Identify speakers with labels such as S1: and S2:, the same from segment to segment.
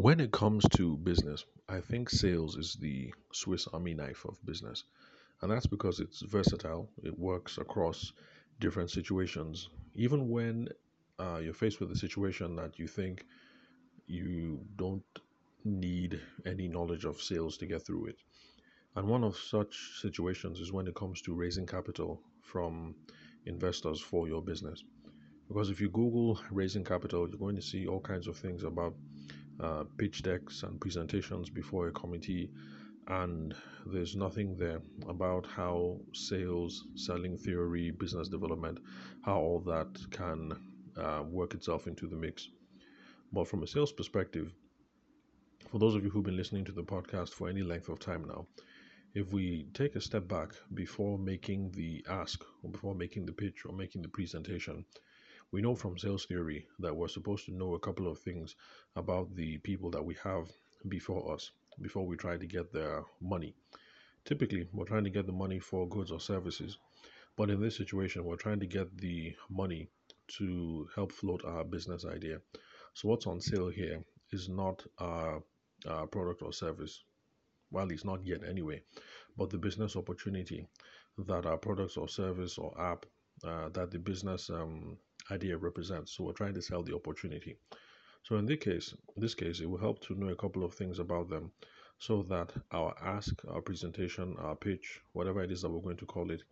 S1: When it comes to business, I think sales is the Swiss Army knife of business. And that's because it's versatile, it works across different situations. Even when uh, you're faced with a situation that you think you don't need any knowledge of sales to get through it. And one of such situations is when it comes to raising capital from investors for your business. Because if you Google raising capital, you're going to see all kinds of things about uh, pitch decks and presentations before a committee, and there's nothing there about how sales, selling theory, business development, how all that can uh, work itself into the mix. But from a sales perspective, for those of you who've been listening to the podcast for any length of time now, if we take a step back before making the ask or before making the pitch or making the presentation, we know from sales theory that we're supposed to know a couple of things about the people that we have before us before we try to get their money. Typically, we're trying to get the money for goods or services, but in this situation, we're trying to get the money to help float our business idea. So, what's on sale here is not our, our product or service. Well, it's not yet anyway, but the business opportunity that our products or service or app uh, that the business um, idea represents. So we're trying to sell the opportunity. So in this case, this case, it will help to know a couple of things about them so that our ask, our presentation, our pitch, whatever it is that we're going to call it,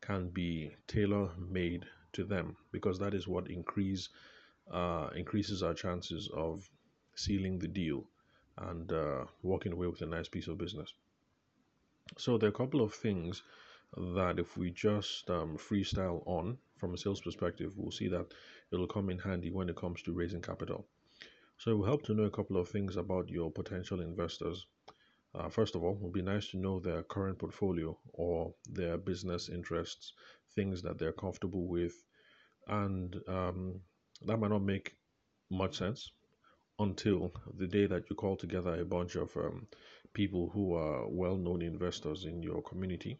S1: can be tailor made to them because that is what increase uh, increases our chances of sealing the deal and uh, walking away with a nice piece of business. So there are a couple of things that if we just um, freestyle on from a sales perspective, we'll see that it'll come in handy when it comes to raising capital. So it will help to know a couple of things about your potential investors. Uh, first of all, it would be nice to know their current portfolio or their business interests, things that they're comfortable with, and um, that might not make much sense until the day that you call together a bunch of um, people who are well-known investors in your community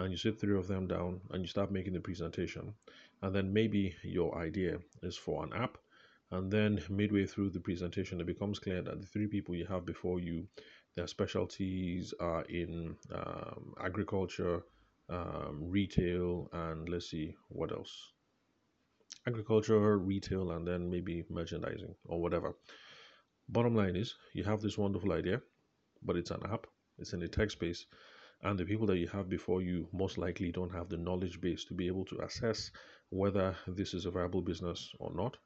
S1: and you sit three of them down and you start making the presentation. And then maybe your idea is for an app. And then midway through the presentation it becomes clear that the three people you have before you their specialties are in um, agriculture um, retail and let's see what else? Agriculture retail and then maybe merchandising or whatever. Bottom line is you have this wonderful idea but it's an app. It's in the tech space and the people that you have before you most likely don't have the knowledge base to be able to assess whether this is a viable business or not.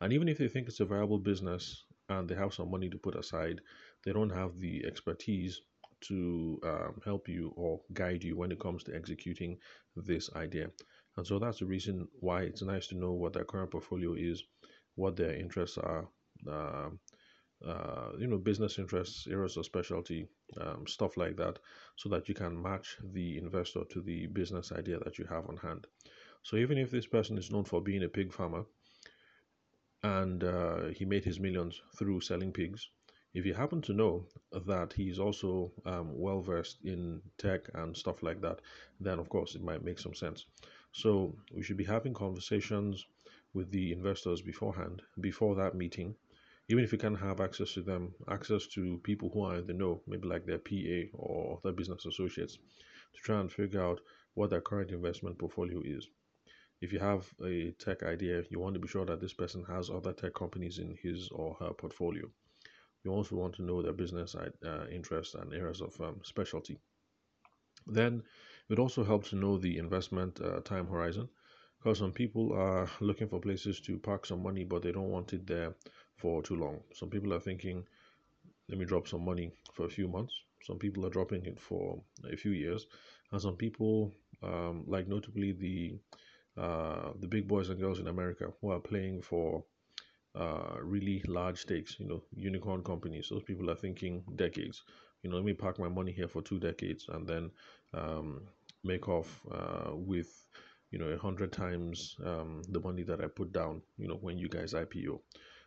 S1: And even if they think it's a viable business and they have some money to put aside, they don't have the expertise to um, help you or guide you when it comes to executing this idea. And so that's the reason why it's nice to know what their current portfolio is, what their interests are, uh, uh, you know, business interests, areas of specialty, um, stuff like that, so that you can match the investor to the business idea that you have on hand. So even if this person is known for being a pig farmer and uh, he made his millions through selling pigs, if you happen to know that he's also um, well versed in tech and stuff like that, then of course it might make some sense. So we should be having conversations with the investors beforehand, before that meeting, even if you can't have access to them, access to people who are in the know, maybe like their PA or their business associates, to try and figure out what their current investment portfolio is. If you have a tech idea, you want to be sure that this person has other tech companies in his or her portfolio. You also want to know their business uh, interests and areas of um, specialty. Then it also helps to know the investment uh, time horizon because some people are looking for places to park some money, but they don't want it there for too long. Some people are thinking, let me drop some money for a few months. Some people are dropping it for a few years, and some people, um, like notably the uh, the big boys and girls in America, who are playing for uh, really large stakes. You know, unicorn companies. Those people are thinking decades. You know, let me park my money here for two decades and then um, make off uh, with you know a hundred times um, the money that I put down. You know, when you guys IPO.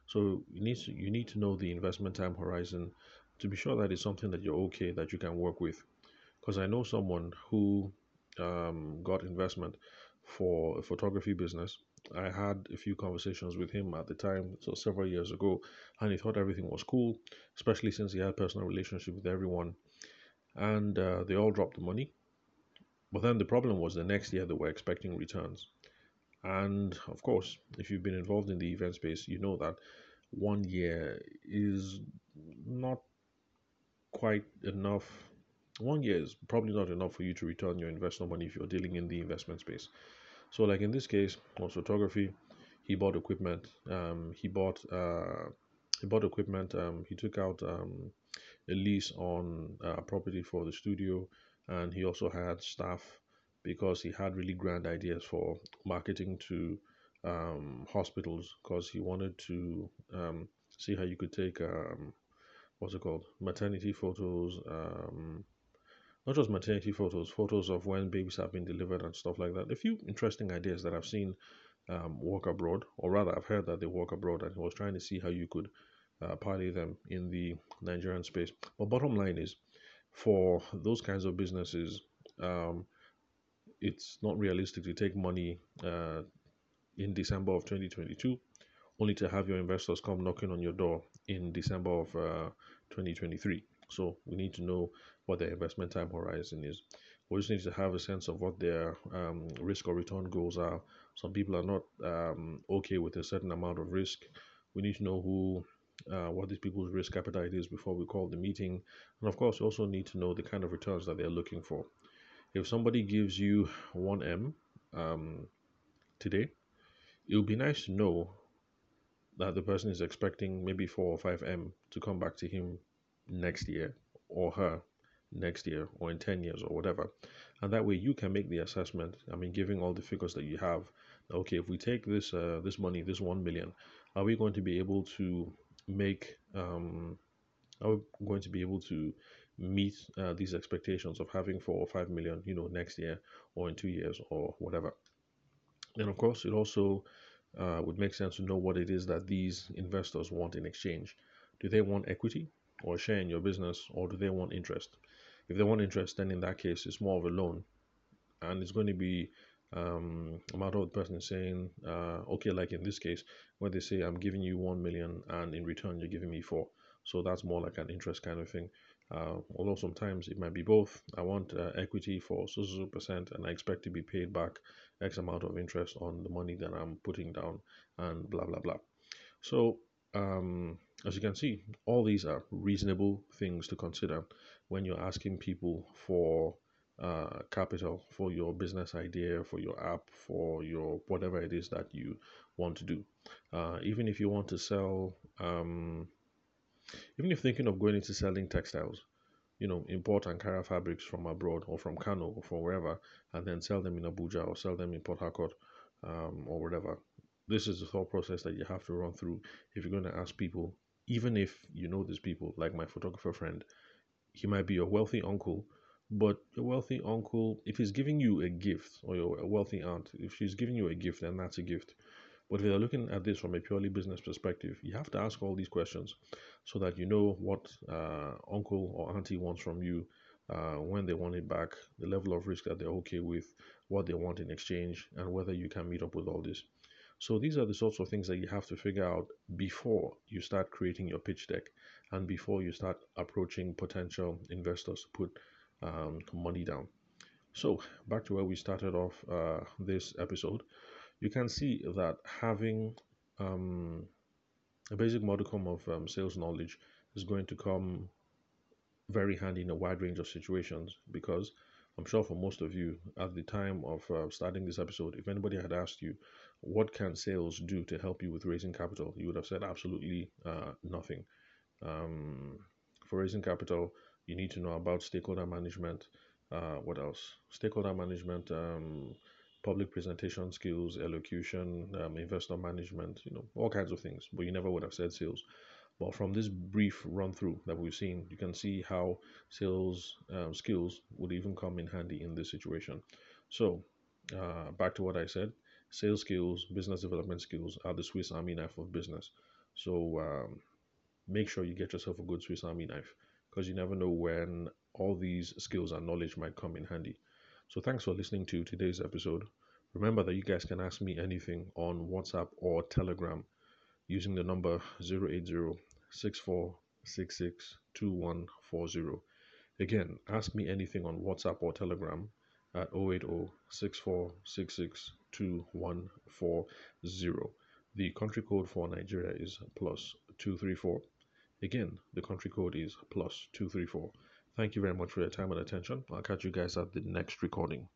S1: So you need to, you need to know the investment time horizon to be sure that it's something that you're okay that you can work with. Because I know someone who um, got investment for a photography business, I had a few conversations with him at the time, so several years ago, and he thought everything was cool, especially since he had personal relationship with everyone, and uh, they all dropped the money. But then the problem was the next year they were expecting returns, and of course, if you've been involved in the event space, you know that one year is not quite enough. One year is probably not enough for you to return your investment money if you're dealing in the investment space. So, like in this case, was photography. He bought equipment. Um, he bought uh, he bought equipment. Um, he took out um, a lease on uh, property for the studio, and he also had staff because he had really grand ideas for marketing to um, hospitals because he wanted to um, see how you could take um, what's it called maternity photos um, not just maternity photos, photos of when babies have been delivered and stuff like that. A few interesting ideas that I've seen um, work abroad, or rather, I've heard that they work abroad, and I was trying to see how you could uh, parlay them in the Nigerian space. But bottom line is, for those kinds of businesses, um, it's not realistic to take money uh, in December of 2022 only to have your investors come knocking on your door in December of uh, 2023. So we need to know what their investment time horizon is. We just need to have a sense of what their um, risk or return goals are. Some people are not um, okay with a certain amount of risk. We need to know who, uh, what these people's risk appetite is before we call the meeting. And of course, we also need to know the kind of returns that they're looking for. If somebody gives you 1M um, today, it would be nice to know that the person is expecting maybe 4 or 5M to come back to him next year or her next year or in 10 years or whatever. And that way you can make the assessment. I mean, giving all the figures that you have, okay, if we take this, uh, this money, this 1 million, are we going to be able to make, um, are we going to be able to meet uh, these expectations of having four or five million, you know, next year or in two years or whatever? And of course, it also uh, would make sense to know what it is that these investors want in exchange. Do they want equity or a share in your business, or do they want interest? If they want interest, then in that case, it's more of a loan, and it's going to be um, a matter of the person saying, uh, okay, like in this case, where they say, I'm giving you one million, and in return, you're giving me four. So that's more like an interest kind of thing. Uh, although sometimes it might be both. I want uh, equity for so percent, and I expect to be paid back X amount of interest on the money that I'm putting down, and blah blah blah. So um, as you can see, all these are reasonable things to consider when you're asking people for uh, capital for your business idea, for your app, for your whatever it is that you want to do. Uh, even if you want to sell, um, even if thinking of going into selling textiles, you know, import Ankara fabrics from abroad or from Kano or from wherever, and then sell them in Abuja or sell them in Port Harcourt um, or whatever. This is the thought process that you have to run through if you're going to ask people even if you know these people, like my photographer friend, he might be your wealthy uncle, but a wealthy uncle, if he's giving you a gift, or a wealthy aunt, if she's giving you a gift, then that's a gift. But if you're looking at this from a purely business perspective, you have to ask all these questions so that you know what uh, uncle or auntie wants from you, uh, when they want it back, the level of risk that they're okay with, what they want in exchange, and whether you can meet up with all this. So these are the sorts of things that you have to figure out before you start creating your pitch deck and before you start approaching potential investors to put um, money down. So back to where we started off uh, this episode, you can see that having um, a basic modicum of um, sales knowledge is going to come very handy in a wide range of situations because I'm sure for most of you at the time of uh, starting this episode, if anybody had asked you, what can sales do to help you with raising capital? You would have said absolutely uh, nothing. Um, for raising capital, you need to know about stakeholder management. Uh, what else? Stakeholder management, um, public presentation skills, elocution, um, investor management, you know, all kinds of things. But you never would have said sales. But from this brief run through that we've seen, you can see how sales um, skills would even come in handy in this situation. So, uh, back to what I said sales skills, business development skills are the Swiss Army knife of business. So um, make sure you get yourself a good Swiss Army knife because you never know when all these skills and knowledge might come in handy. So thanks for listening to today's episode. Remember that you guys can ask me anything on WhatsApp or Telegram using the number 080 2140. Again, ask me anything on WhatsApp or Telegram at 080 2140. The country code for Nigeria is plus 234. Again, the country code is plus 234. Thank you very much for your time and attention. I'll catch you guys at the next recording.